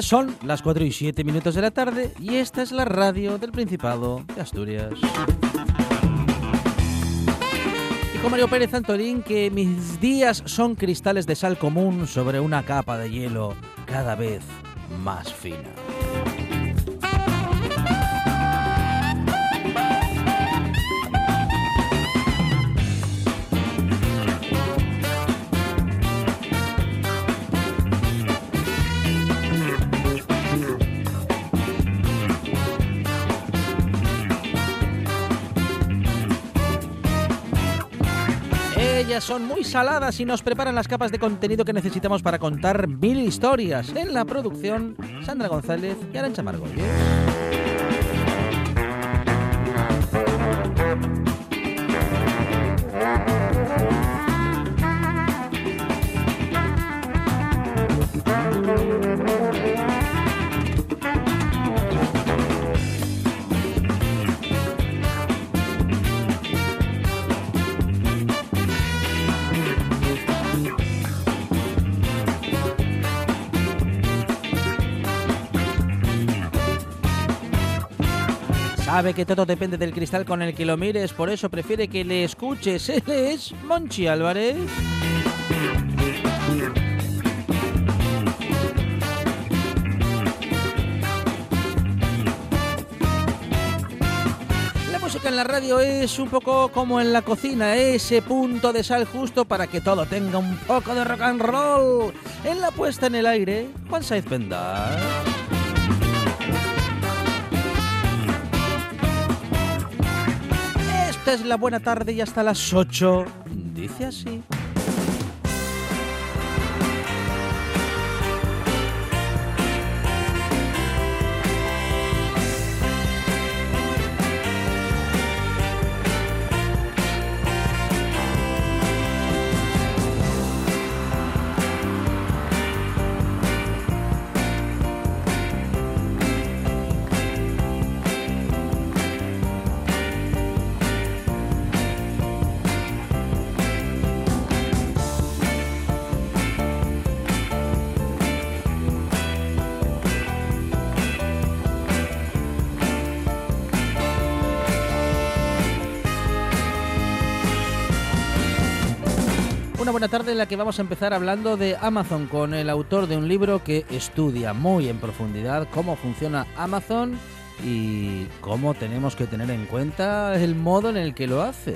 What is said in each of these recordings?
Son las 4 y 7 minutos de la tarde y esta es la radio del Principado de Asturias. Y con Mario Pérez Antolín que mis días son cristales de sal común sobre una capa de hielo cada vez más fina. Son muy saladas y nos preparan las capas de contenido que necesitamos para contar mil historias. En la producción, Sandra González y Arancha Margolles. Sabe que todo depende del cristal con el que lo mires, por eso prefiere que le escuches. Él es Monchi Álvarez. La música en la radio es un poco como en la cocina, ese punto de sal justo para que todo tenga un poco de rock and roll. En la puesta en el aire, Juan Saiz Pendar. Esta es la buena tarde y hasta las 8. Dice así. Una buena tarde en la que vamos a empezar hablando de Amazon con el autor de un libro que estudia muy en profundidad cómo funciona Amazon y cómo tenemos que tener en cuenta el modo en el que lo hace.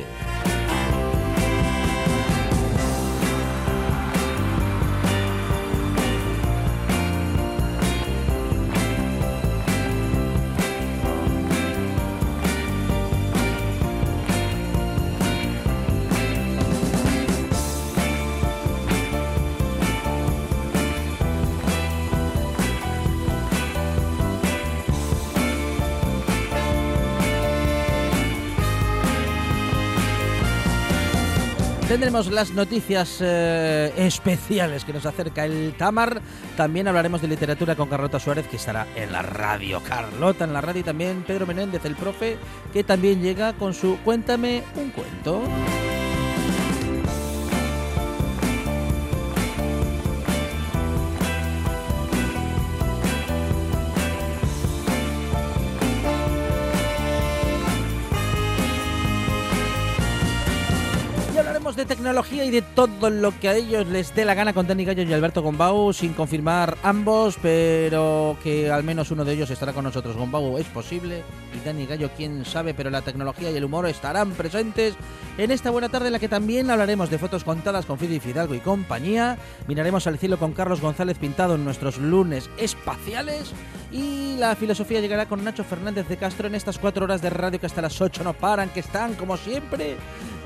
Las noticias eh, especiales que nos acerca el Tamar. También hablaremos de literatura con Carlota Suárez, que estará en la radio. Carlota en la radio y también Pedro Menéndez, el profe, que también llega con su Cuéntame un cuento. De tecnología y de todo lo que a ellos les dé la gana con Dani Gallo y Alberto Gombau, sin confirmar ambos, pero que al menos uno de ellos estará con nosotros. Gombau es posible y Dani Gallo quién sabe, pero la tecnología y el humor estarán presentes en esta buena tarde en la que también hablaremos de fotos contadas con Fidi Fidalgo y compañía. Miraremos al cielo con Carlos González pintado en nuestros lunes espaciales y la filosofía llegará con Nacho Fernández de Castro en estas cuatro horas de radio que hasta las 8 no paran, que están como siempre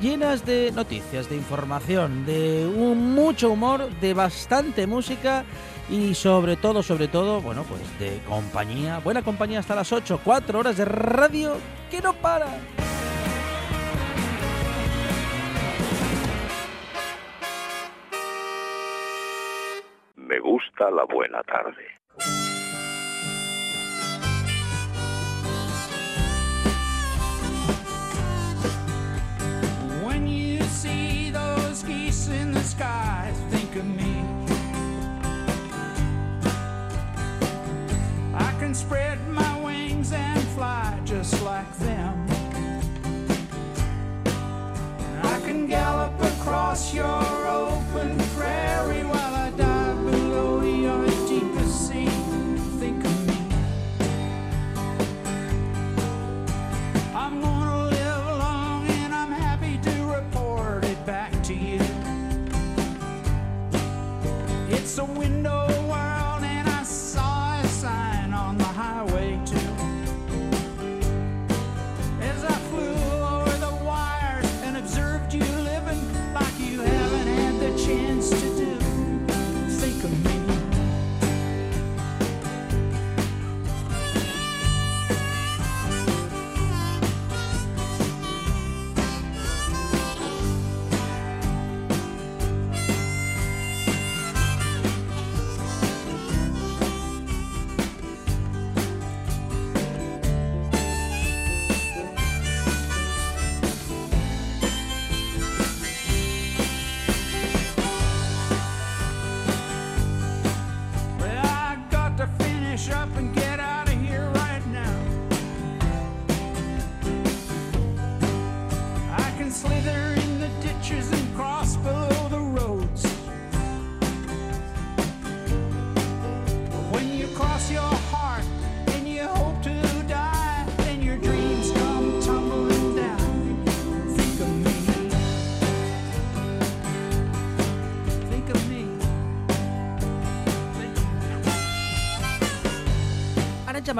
llenas de noticias, de información, de un mucho humor, de bastante música y sobre todo, sobre todo, bueno, pues de compañía, buena compañía hasta las 8, 4 horas de radio que no para. Me gusta la buena tarde. See those geese in the sky, think of me. I can spread my wings and fly just like them. I can gallop across your open prairie while I It's a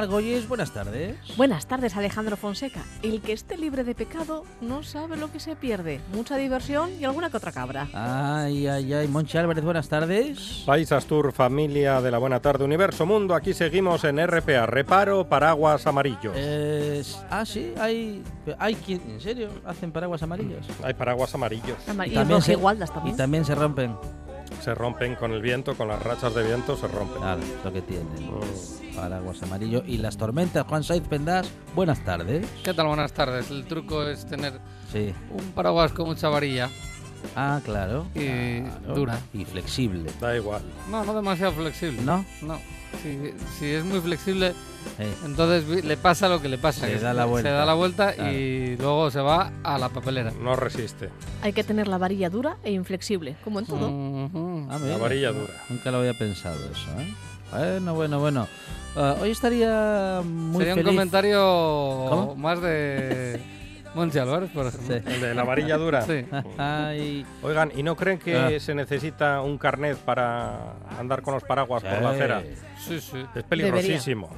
Margolles, buenas tardes. Buenas tardes, Alejandro Fonseca. El que esté libre de pecado no sabe lo que se pierde. Mucha diversión y alguna que otra cabra. Ay, ay, ay. Monchi Álvarez, buenas tardes. País Astur, familia de la Buena Tarde, Universo Mundo. Aquí seguimos en RPA, reparo paraguas amarillos. Eh, ah, sí, hay, hay quien, ¿en serio? ¿Hacen paraguas amarillos? Hay paraguas amarillos. Amar- Y También se- rojigualdas Y también. también se rompen. Se rompen con el viento, con las rachas de viento se rompen. Nada, lo que tienen. Mm. Paraguas amarillo y las tormentas. Juan Saiz Pendas, buenas tardes. ¿Qué tal? Buenas tardes. El truco es tener Sí. un paraguas con mucha varilla. Ah, claro. Y Claro. dura. Y flexible. Da igual. No, no demasiado flexible. ¿No? No. Si, si es muy flexible, entonces le pasa lo que le pasa. Se que da la vuelta. Se da la vuelta Claro. y luego se va a la papelera. No resiste. Hay que tener la varilla dura e inflexible, como en todo. Ah, La varilla dura. Nunca lo había pensado eso, ¿eh? Bueno, bueno, bueno. Ah, hoy estaría muy Sería un comentario ¿Cómo? más de Monchi Álvarez, por ejemplo. Sí. El de la varilla dura. Sí. Ay, Oigan, ¿y no creen que Ah. se necesita un carnet para andar con los paraguas por la acera? Sí, sí. Es peligrosísimo.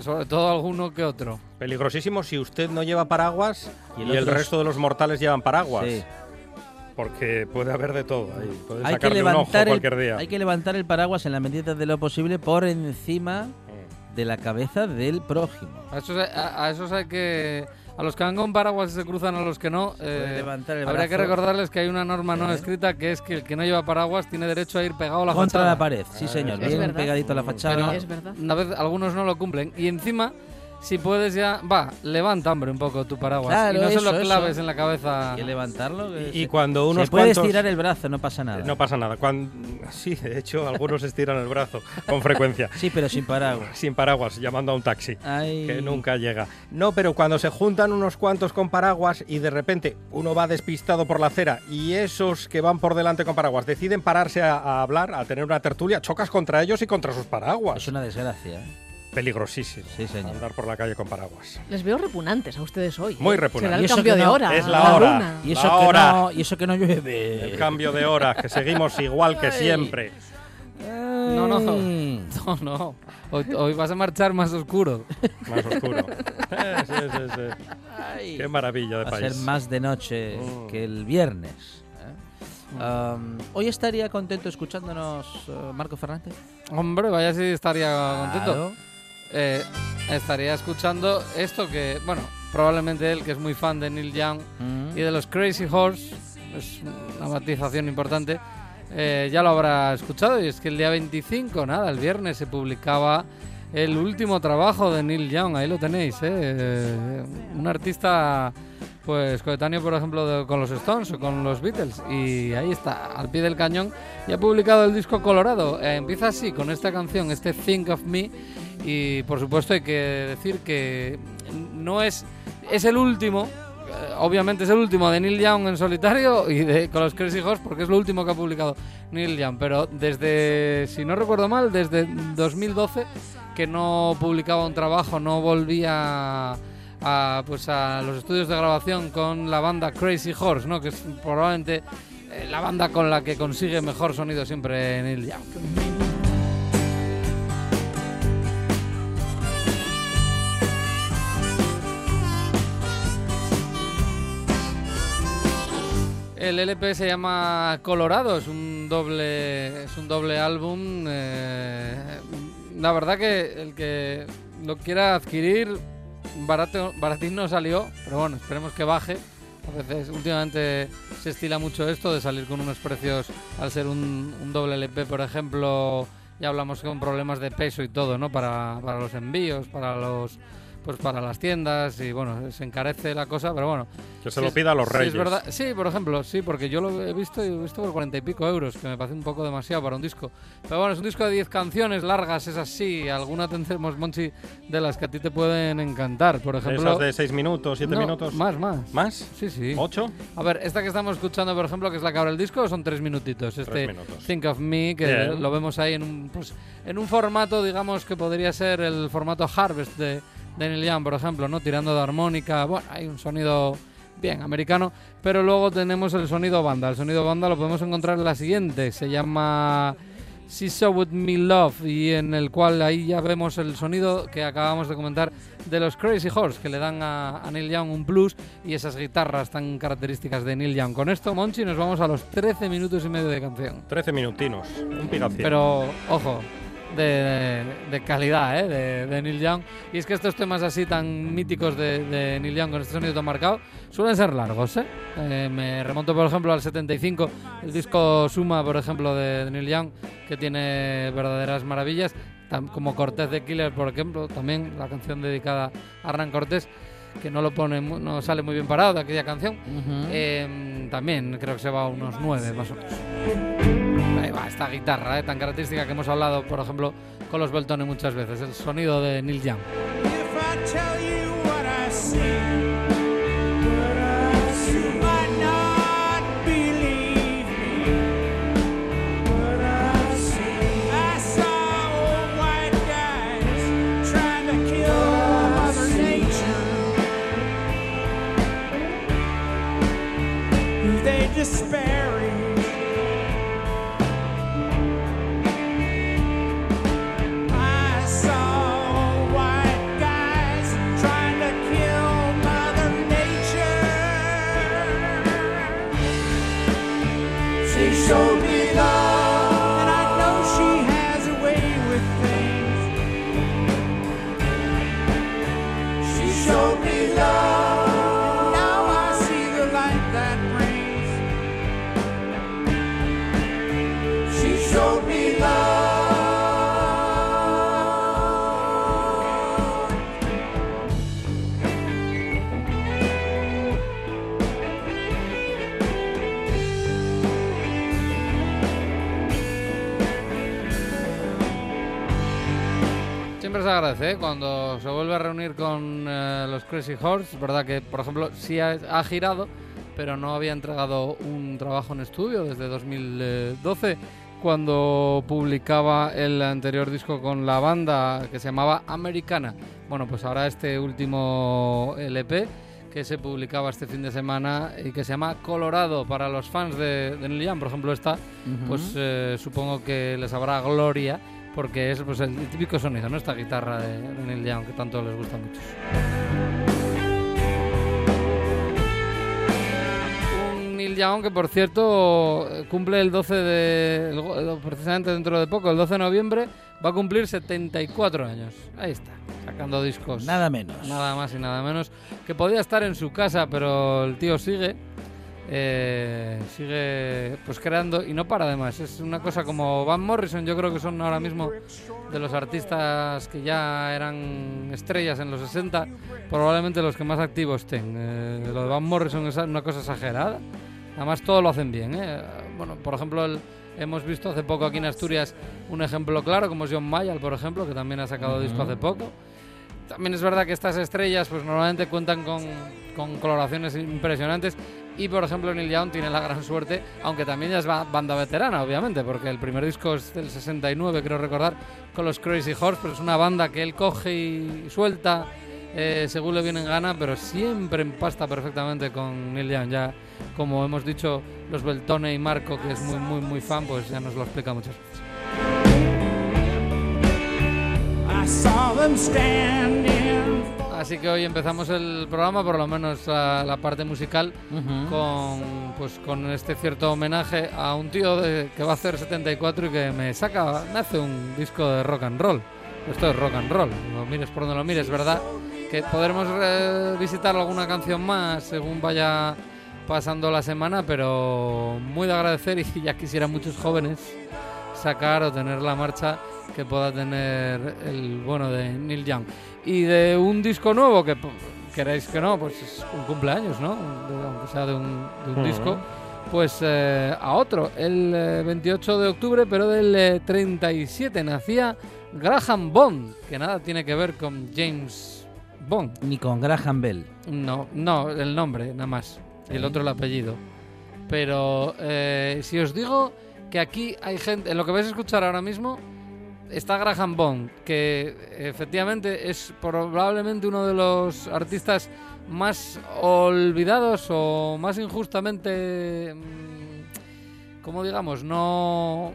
Sobre todo alguno que otro. Peligrosísimo si usted no lleva paraguas Y y el resto de los mortales llevan paraguas. Sí. Porque puede haber de todo ahí. Puede Hay que, sacarle un ojo levantar cualquier el, día. hay que levantar el paraguas en la medida de lo posible por encima Mm. de la cabeza del prójimo. A esos, a, a esos hay que. A los que van con paraguas y se cruzan a los que no. eh, habría que recordarles que hay una norma no Eh. escrita que es que el que no lleva paraguas tiene derecho a ir pegado a la Contra fachada. la pared, sí señor. Es Bien pegadito a la fachada. Pero Es verdad. una vez algunos no lo cumplen. Y encima si puedes ya, va, levanta, hombre, un poco tu paraguas. Claro, y no se eso, lo claves eso. en la cabeza. Que levantarlo. que Y se- cuando unos se puede cuantos- estirar el brazo, no pasa nada. No pasa nada. Cuan- Sí, de hecho, algunos estiran el brazo con frecuencia. Sí, pero sin paraguas. Sin paraguas, llamando a un taxi. Ay. Que nunca llega. No, pero cuando se juntan unos cuantos con paraguas y de repente uno va despistado por la acera y esos que van por delante con paraguas deciden pararse a, a hablar, a tener una tertulia, chocas contra ellos y contra sus paraguas. Es una desgracia. Peligrosísimo. Sí, señor. Andar por la calle con paraguas. Les veo repugnantes a ustedes hoy. Muy ¿eh? repugnantes. Será Y el eso cambio que de no- hora. es la hora. Y eso, La que no, y eso que no llueve. El cambio de hora, que seguimos igual que siempre. No, no. No, no. Hoy, hoy vas a marchar más oscuro. Más oscuro. Sí, sí, sí. Ay. Qué maravilla de Va a país. ser más de noche Mm. que el viernes. ¿eh? Um, hoy estaría contento escuchándonos eh, Marco Fernández. Hombre, vaya si estaría contento. Eh, estaría escuchando esto que, bueno, probablemente él, que es muy fan de Neil Young Mm. y de los Crazy Horse, es una matización importante, eh, ya lo habrá escuchado. Y es que el día 25, nada, el viernes se publicaba el último trabajo de Neil Young. Ahí lo tenéis, ¿eh? Eh, un artista, pues coetáneo, por ejemplo, de- con los Stones o con los Beatles. Y ahí está, al pie del cañón. Y ha publicado el disco Colorado. Eh, empieza así, con esta canción, este Think of Me. Y por supuesto hay que decir que no es, es el último, eh, obviamente es el último de Neil Young en solitario y de, con los Crazy Horse porque es lo último que ha publicado Neil Young, pero desde, si no recuerdo mal, desde 2012 que no publicaba un trabajo, no volvía a, pues a los estudios de grabación con la banda Crazy Horse, ¿no? que es probablemente eh, la banda con la que consigue mejor sonido siempre Neil Young. El LP se llama Colorado, es un doble, es un doble álbum. eh, la verdad que el que lo quiera adquirir, barato, baratín no salió, pero bueno, esperemos que baje. A veces, últimamente se estila mucho esto de salir con unos precios, al ser un, doble LP, por ejemplo, ya hablamos con problemas de peso y todo, ¿no? Para, para los envíos, para los pues para las tiendas y bueno, se encarece la cosa, pero bueno, Que se Sí lo pida a los sí, reyes. es verdad. Sí, por ejemplo, sí, porque yo lo he visto y he visto por cuarenta y pico euros, que me parece un poco demasiado para un disco. Pero bueno, es un disco de 10 canciones largas, es así. Alguna tendremos, Monchi, de las que a ti te pueden encantar. Por ejemplo. Esas de 6 minutos, 7 No, minutos. Más, más. ¿Más? Sí, sí. ¿Ocho? A ver, esta que estamos escuchando, por ejemplo, que es la que abre el disco, son tres minutitos. Este minutos. Think of Me, que Bien. lo vemos ahí en un, pues, en un formato, digamos, que podría ser el formato Harvest de, de Neil Young, por ejemplo, ¿no? Tirando de armónica. Bueno, hay un sonido bien americano, pero luego tenemos el sonido banda. El sonido banda lo podemos encontrar en la siguiente, se llama She So With Me Love, y en el cual ahí ya vemos el sonido que acabamos de comentar de los Crazy Horse, que le dan a, a Neil Young un blues y esas guitarras tan características de Neil Young. Con esto, Monchi, nos vamos a los 13 minutos y medio de canción. 13 minutinos. Un pigacín. Pero, ojo, de, calidad, ¿eh? De, Neil Young. Y es que estos temas así tan míticos de, Neil Young con este sonido tan marcado suelen ser largos, ¿eh? Eh, Me remonto, por ejemplo, al 75, el disco Suma, por ejemplo, de, Neil Young, que tiene verdaderas maravillas, como Cortés de Killer, por ejemplo, también la canción dedicada a Hernán Cortés, que no lo pone, no sale muy bien parado de aquella canción. Ujú. Eh, también creo que se va a unos 9 más o menos. Ahí va, esta guitarra eh, tan característica que hemos hablado, por ejemplo, con los Beltone muchas veces, el sonido de Neil Young. ¿Eh? cuando se vuelve a reunir con eh, los Crazy Horse. Verdad que, por ejemplo, sí ha, ha girado, pero no había entregado un trabajo en estudio desde 2012, cuando publicaba el anterior disco con la banda que se llamaba Americana. Bueno, pues ahora este último LP que se publicaba este fin de semana y que se llama Colorado para los fans de, de Neil Young, por ejemplo, esta, pues eh, supongo que les habrá gloria porque es pues, el típico sonido, ¿no? Esta guitarra de, Neil Young que tanto les gusta a muchos. Un Neil Young que, por cierto, cumple el 12 de... el- precisamente dentro de poco, el 12 de noviembre, va a cumplir 74 años. Ahí está, sacando discos. Nada menos. Nada más y nada menos. Que podía estar en su casa, pero el tío sigue. Eh, sigue pues creando y no para además. Es una cosa como Van Morrison, yo creo que son ahora mismo de los artistas que ya eran estrellas en los 60, probablemente los que más activos estén. Eh, lo de Van Morrison es una cosa exagerada. Además todo lo hacen bien. ¿eh? Bueno, por ejemplo, el- hemos visto hace poco aquí en Asturias un ejemplo claro, como es John Mayall, por ejemplo, que también ha sacado disco hace poco. También es verdad que estas estrellas pues normalmente cuentan con, con coloraciones impresionantes y por ejemplo Neil Young tiene la gran suerte, aunque también ya es ba- banda veterana obviamente, porque el primer disco es del 69 creo recordar con los Crazy Horse, pero es una banda que él coge y suelta eh, según le viene en gana, pero siempre empasta perfectamente con Neil Young. Ya como hemos dicho los Beltone y Marco, que es muy muy muy fan, pues ya nos lo explica muchas veces. I. Así que hoy empezamos el programa, por lo menos la, la parte musical, con, pues, con este cierto homenaje a un tío de- que va a hacer 74 y que me saca, me hace un disco de rock and roll. Esto es rock and roll, lo mires por donde lo mires, ¿verdad? Que podremos eh, visitar alguna canción más según vaya pasando la semana, pero muy de agradecer y ya quisieran muchos jóvenes sacar o tener la marcha que pueda tener el bueno de Neil Young. Y de un disco nuevo, que queréis que no, pues es un cumpleaños, ¿no? De- aunque sea de un, de un disco, pues eh, a otro, el eh, 28 de octubre, pero del eh, 37, nacía Graham Bond, que nada tiene que ver con James Bond. Ni con Graham Bell. No, no, el nombre, nada más. Y el otro el apellido. Pero eh, si os digo que aquí hay gente, en lo que vais a escuchar ahora mismo, está Graham Bond, que efectivamente es probablemente uno de los artistas más olvidados o más injustamente, mm, como digamos, no...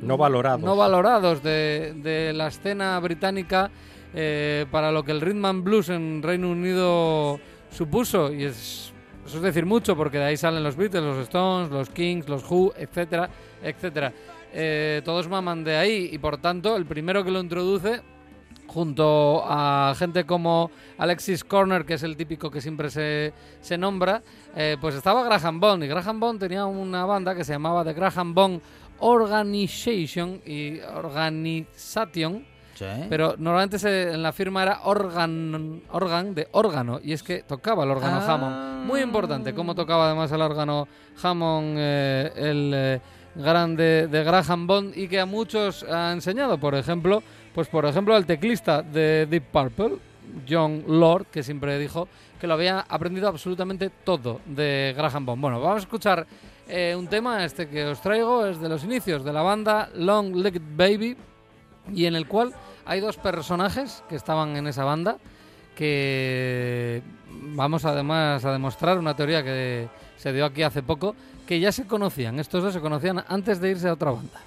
No valorados. No valorados de, de la escena británica eh, para lo que el rhythm and blues en Reino Unido supuso. Y es, eso es decir mucho, porque de ahí salen los Beatles, los Stones, los Kings, los Who, etcétera, etcétera. Eh, todos maman de ahí y por tanto el primero que lo introduce junto a gente como Alexis Corner, que es el típico que siempre se, se nombra, eh, pues estaba Graham Bond. Y Graham Bond tenía una banda que se llamaba The Graham Bond Organization y Organization, pero normalmente se- en la firma era organ, organ de órgano, y es que tocaba el órgano Ah. Hammond. Muy importante, cómo tocaba además el órgano Hammond, eh, el grande de Graham Bond, y que a muchos ha enseñado, por ejemplo, pues por ejemplo al teclista de Deep Purple, John Lord, que siempre dijo que lo había aprendido absolutamente todo de Graham Bond. Bueno, vamos a escuchar eh, un tema, este que os traigo, es de los inicios de la banda Long Legged Baby, y en el cual hay dos personajes que estaban en esa banda que vamos además a demostrar una teoría que se dio aquí hace poco que ya se conocían, estos dos se conocían antes de irse a otra banda.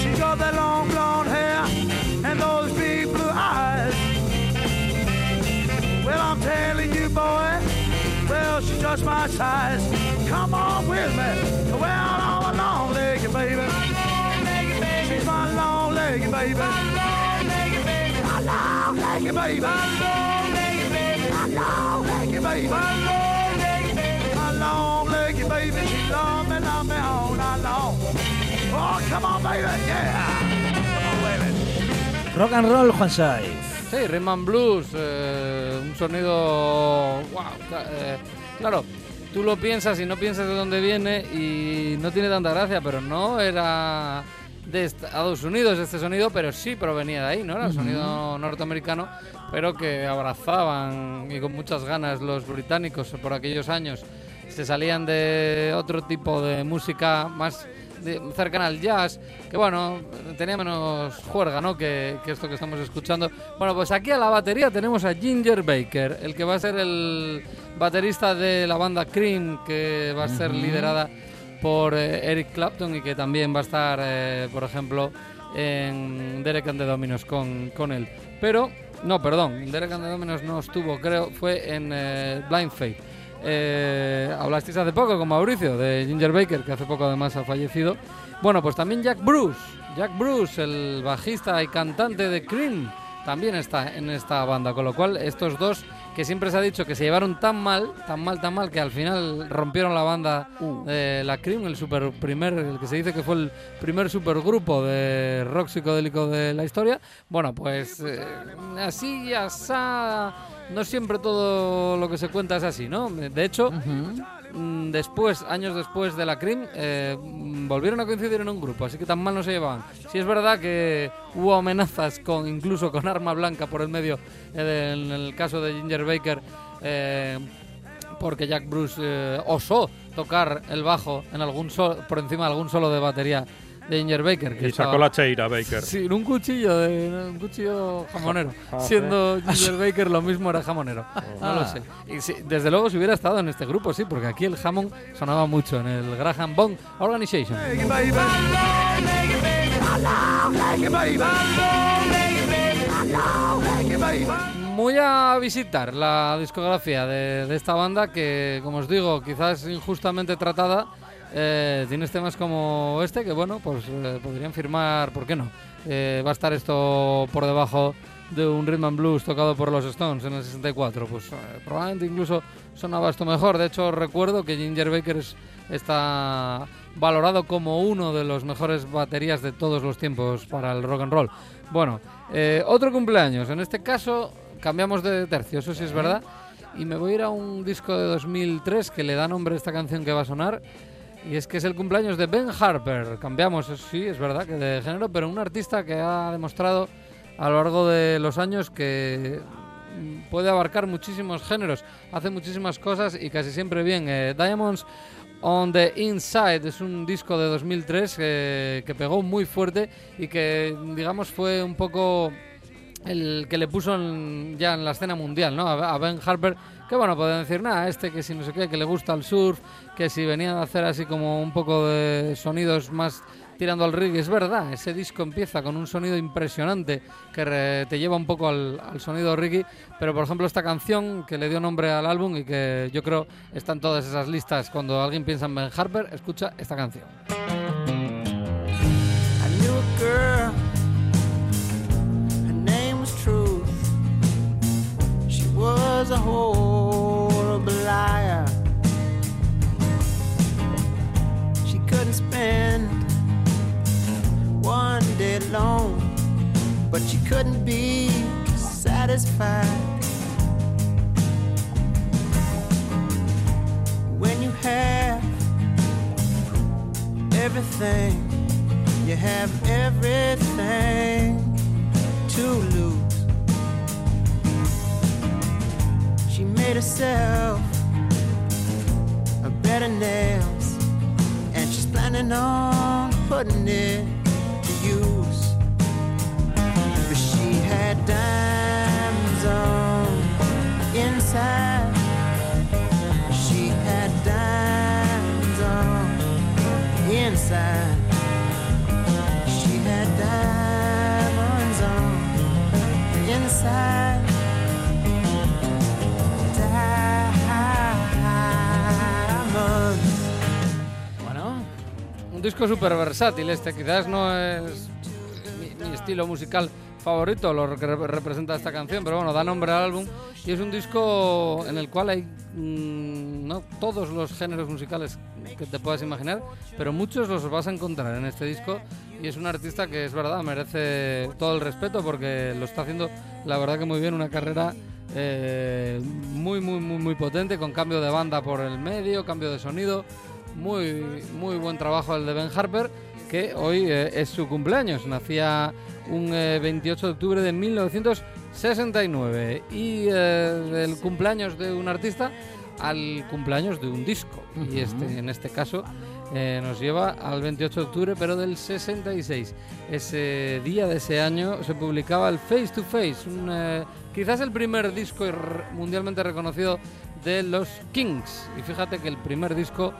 She's got that long blonde hair those big blue eyes. Well, I'm telling you, boy, well, she's just my size. Come on with me. Well, I'm a long legged baby. She's my long legged baby. My long legged baby. My long legged baby. My long legged baby. My long legged baby, she love me, love me all night long. Oh, come on, baby, yeah. Come on, baby. Rock and roll, Juan Saiz. Sí, Rhythm and Blues, eh, un sonido. ¡Wow! eh, claro, tú lo piensas y no piensas de dónde viene y no tiene tanta gracia, pero no era de Estados Unidos este sonido, pero sí provenía de ahí, ¿no? Era el sonido norteamericano, pero que abrazaban y con muchas ganas los británicos por aquellos años. Se salían de otro tipo de música más de- cercana al jazz, que bueno, tenía menos juerga, ¿no? Que, que esto que estamos escuchando. Bueno, pues aquí a la batería tenemos a Ginger Baker, el que va a ser el baterista de la banda Cream, que va a ser liderada por eh, Eric Clapton y que también va a estar, eh, por ejemplo, en Derek and the Dominos con, con él. Pero, no, perdón, Derek and the Dominos no estuvo, creo, fue en eh, Blind Faith. Eh, hablasteis hace poco con Mauricio de Ginger Baker, que hace poco además ha fallecido. Bueno, pues también Jack Bruce. Jack Bruce, el bajista y cantante de Cream, también está en esta banda. Con lo cual, estos dos que siempre se ha dicho que se llevaron tan mal, tan mal, tan mal, que al final rompieron la banda de la Cream, el super primer, el que se dice que fue el primer supergrupo de rock psicodélico de la historia. Bueno, pues eh, así ya no siempre todo lo que se cuenta es así, ¿no? De hecho, después, años después de la Cream, eh, mm, volvieron a coincidir en un grupo, así que tan mal no se llevaban. Sí es verdad que hubo amenazas con incluso con arma blanca por el medio eh, en el caso de Ginger Baker. eh, porque Jack Bruce eh, osó tocar el bajo en algún sol- por encima de algún solo de batería de Baker. Que Y sacó la cheira, Baker. Sí, un cuchillo, de, un cuchillo jamonero. Ah, Siendo Ginger Baker lo mismo era jamonero. No lo sé. Y sí, desde luego si hubiera estado en este grupo, sí, porque aquí el jamón sonaba mucho en el Graham Bond Organization. Voy a visitar la discografía de, de esta banda que, como os digo, quizás injustamente tratada. Eh, tienes temas como este que, bueno, pues eh, podrían firmar, ¿por qué no? Eh, va a estar esto por debajo de un rhythm and blues tocado por los Stones en el 64. Pues eh, probablemente incluso sonaba esto mejor. De hecho, recuerdo que Ginger Baker es- está valorado como uno de los mejores baterías de todos los tiempos para el rock and roll. Bueno, eh, otro cumpleaños. En este caso cambiamos de tercio, eso sí es verdad. Y me voy a ir a un disco de 2003 que le da nombre a esta canción que va a sonar. Y es que es el cumpleaños de Ben Harper. Cambiamos, sí, es verdad que de género, pero un artista que ha demostrado a lo largo de los años que mm, puede abarcar muchísimos géneros, hace muchísimas cosas y casi siempre bien. Eh, Diamonds on the Inside es un disco de 2003 eh, que pegó muy fuerte y que, digamos, fue un poco el que le puso en- ya en la escena mundial, ¿no? A Ben Harper, que bueno, pueden decir, nada, este que si no sé qué, que le gusta el surf, que si venía a hacer así como un poco de sonidos más tirando al reggae, es verdad, ese disco empieza con un sonido impresionante que te lleva un poco al, al sonido reggae, pero por ejemplo esta canción que le dio nombre al álbum y que yo creo está en todas esas listas, cuando alguien piensa en Ben Harper, escucha esta canción. I knew a girl, was a horrible liar. She couldn't spend one day alone, but she couldn't be satisfied. When you have everything you have everything to lose. She made herself a bed of nails, and she's planning on putting it to use. But she had diamonds on inside. She had diamonds on inside. She had diamonds on inside. Un disco súper versátil este, quizás no es mi, mi estilo musical favorito, lo que rep- representa esta canción, pero bueno, da nombre al álbum y es un disco en el cual hay mm, no todos los géneros musicales que te puedas imaginar, pero muchos los vas a encontrar en este disco y es un artista que es verdad, merece todo el respeto porque lo está haciendo la verdad que muy bien, una carrera eh, muy, muy, muy, muy potente, con cambio de banda por el medio, cambio de sonido, muy, muy buen trabajo el de Ben Harper, que hoy eh, es su cumpleaños, nacía un eh, 28 de octubre de 1969 y eh, del cumpleaños de un artista al cumpleaños de un disco. Y este en este caso eh, nos lleva al 28 de octubre pero del 66 ese día de ese año se publicaba el Face to Face un, eh, quizás el primer disco mundialmente reconocido de los Kings. Y fíjate que el primer disco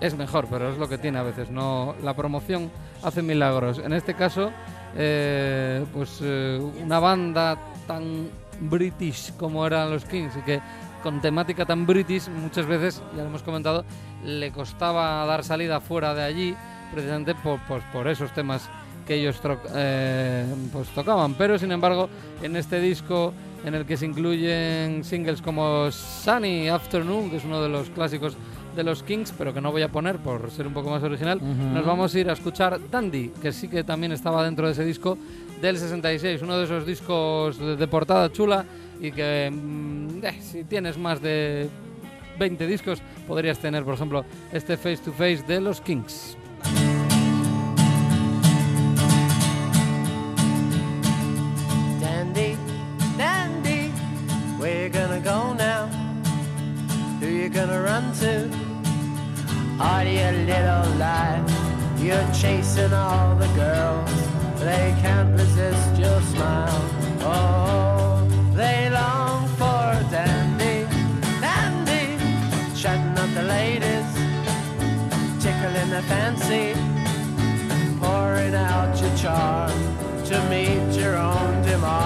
es mejor, pero es lo que tiene a veces. No, la promoción hace milagros. En este caso, eh, pues eh, una banda tan british como eran los Kings y que con temática tan british muchas veces, ya lo hemos comentado, le costaba dar salida fuera de allí, precisamente por, por esos temas que ellos eh, pues tocaban. Pero sin embargo, en este disco en el que se incluyen singles como Sunny Afternoon, que es uno de los clásicos de los Kings, pero que no voy a poner por ser un poco más original, nos vamos a ir a escuchar Dandy, que sí que también estaba dentro de ese disco del 66, uno de esos discos de, de portada chula y que mm, eh, si tienes más de 20 discos podrías tener, por ejemplo, este Face to Face de los Kings. Dandy, dandy, where you gonna go now? You gonna run to? Are you little lie? You're chasing all the girls. They can't resist your smile. Oh, they long for dandy, dandy, chatting up the ladies, tickling their fancy pouring out your charm to meet your own demands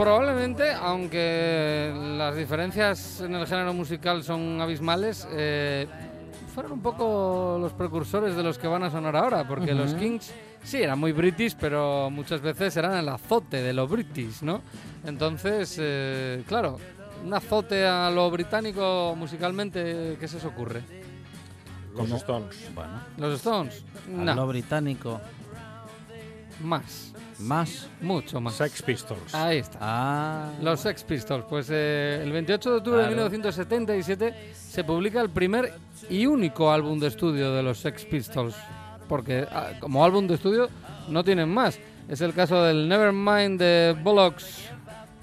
Probablemente, aunque las diferencias en el género musical son abismales, eh, fueron un poco los precursores de los que van a sonar ahora, porque los Kings sí eran muy british, pero muchas veces eran el azote de lo british, ¿no? Entonces, eh, claro, un azote a lo británico musicalmente, ¿qué se os ocurre? Los Stones. Bueno, ¿Los Stones? a No, lo británico, más, más. mucho más. Sex Pistols. Ahí está. Ah, Los Sex Pistols. Pues eh, el 28 de octubre Claro. de 1977 se publica el primer y único álbum de estudio de los Sex Pistols. Porque ah, como álbum de estudio no tienen más. Es el caso del Nevermind de Bollocks,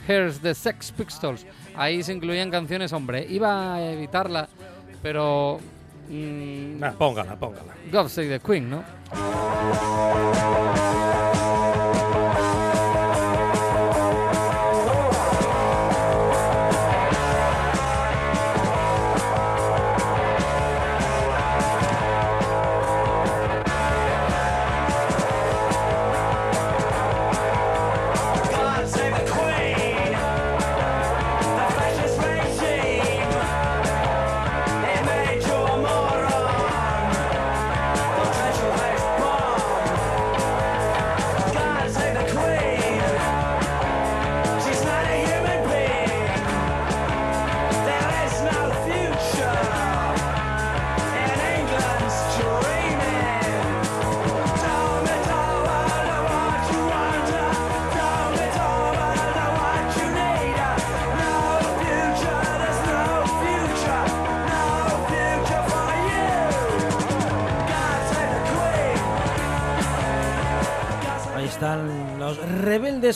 Here's the Sex Pistols. Ahí se incluían canciones, hombre. Iba a evitarla, pero... mm, Nah, póngala, póngala. God Save the Queen, ¿no?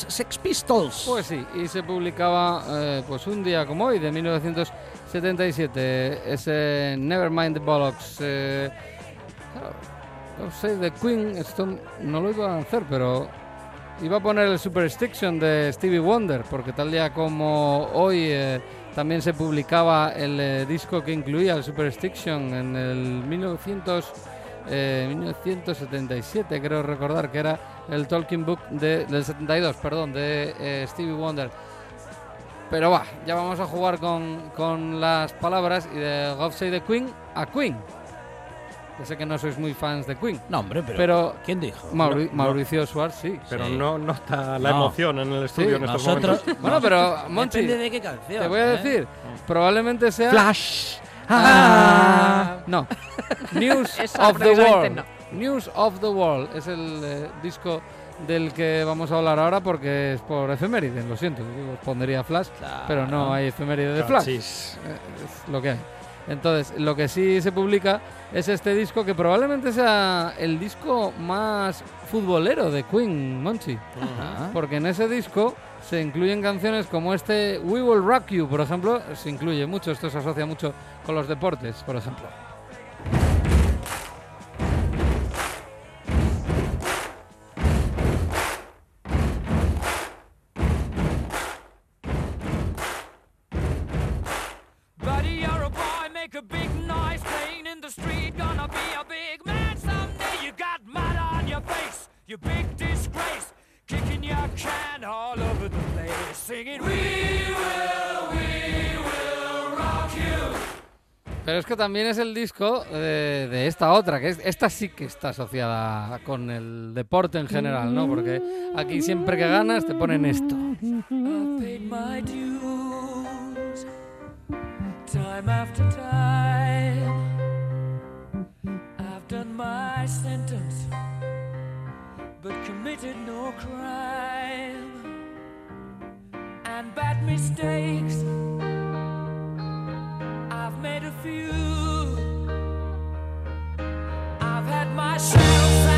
Sex Pistols. Pues sí, y se publicaba eh, pues un día como hoy, de 1977, ese Nevermind the Bollocks. Eh, no sé, The Queen, esto no lo iba a hacer, pero iba a poner el Superstition de Stevie Wonder, porque tal día como hoy eh, también se publicaba el disco que incluía el Superstition en el eh, 1977, creo recordar que era el Talking Book de- del 72, perdón, de eh, Stevie Wonder. Pero va, ya vamos a jugar con, con las palabras y de God Save the Queen a Queen. Ya sé que no sois muy fans de Queen, No, hombre, pero. pero ¿Quién dijo? Mauri- No, no. Mauricio Suárez sí. Pero Sí. no nota la No. emoción en el estudio en estos Nosotros. momentos. Bueno, pero Monchi, Depende de qué canción. te voy a ¿eh? decir, probablemente sea... Flash. Ah. No. News Esa of the World. News of the World es el eh, disco del que vamos a hablar ahora porque es por efeméride, lo siento. pondría Flash, pero no hay efeméride de Flash. Eh, es lo que hay. Entonces, lo que sí se publica es este disco que probablemente sea el disco más futbolero de Queen, Monchi. Ajá. Porque en ese disco se incluyen canciones como este We Will Rock You, por ejemplo. Se incluye mucho, esto se asocia mucho con los deportes, por ejemplo. También es el disco de, de esta otra, que es, esta sí que está asociada con el deporte en general, ¿no? Porque aquí siempre que ganas te ponen esto. Made a few. I've had my share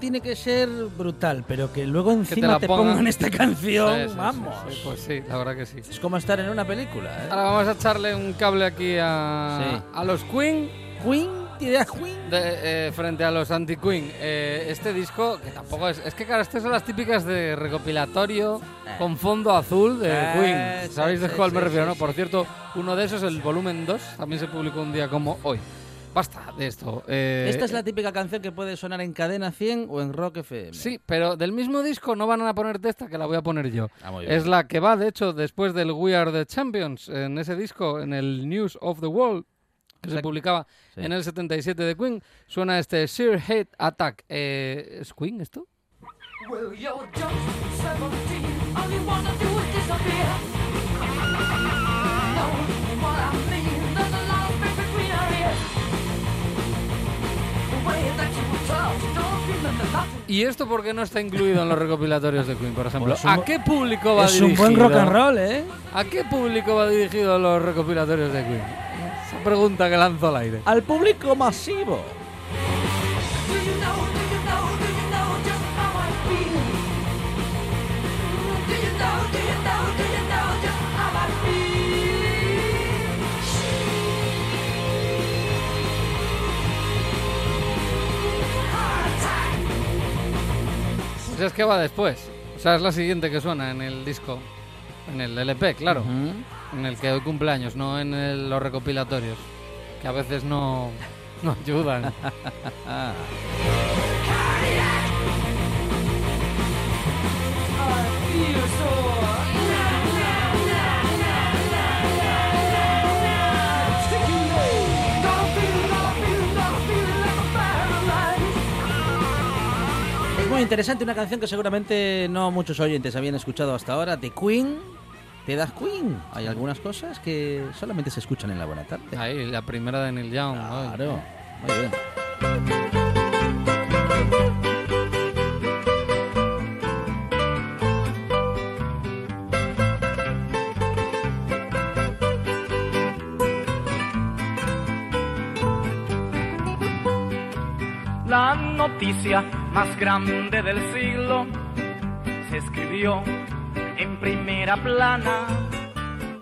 tiene que ser brutal, pero que luego encima te, pongan. esta canción, Sí, sí, sí, vamos. sí, pues sí, la verdad que sí. Es como estar en una película, ¿eh? Ahora vamos a echarle un cable aquí a, los Queen Queen, de- eh, frente a los anti-Queen. Eh, este disco, que tampoco es... Es que, claro, estas son las típicas de recopilatorio con fondo azul de Eh, Queen. ¿Sabéis de cuál me refiero, no? Por cierto, uno de esos, el volumen 2, también se publicó un día como hoy. Basta de esto. eh, Esta es la típica canción que puede sonar en Cadena 100 o en Rock FM. Sí, pero del mismo disco no van a ponerte esta que la voy a poner yo. Ah, muy bien. Es la que va, de hecho, después del We Are the Champions, en ese disco, en el News of the World, que se publicaba Sí. en el 77 de Queen, suena este Sheer Hate Attack. Eh, ¿Es Queen esto? Well, you're just 17, all you wanna do is disappear. Know what I mean? ¿Y esto por qué no está incluido en los recopilatorios de Queen, por ejemplo? Pues es ¿A qué público va Es dirigido? un buen rock and roll, ¿eh? ¿A qué público va dirigido los recopilatorios de Queen? Esa pregunta que lanzo al aire. Al público masivo. Pues es que va después. O sea, es la siguiente que suena en el disco. En el LP, claro. En el que hoy cumpleaños, no en el- los recopilatorios. Que a veces no, no ayudan. interesante, una canción que seguramente no muchos oyentes habían escuchado hasta ahora, de Queen. ¿Te das Queen? Hay algunas cosas que solamente se escuchan en la buena tarde. Ahí, la primera de Neil Young. ¿no? Claro, muy bien. Noticia más grande del siglo se escribió en primera plana.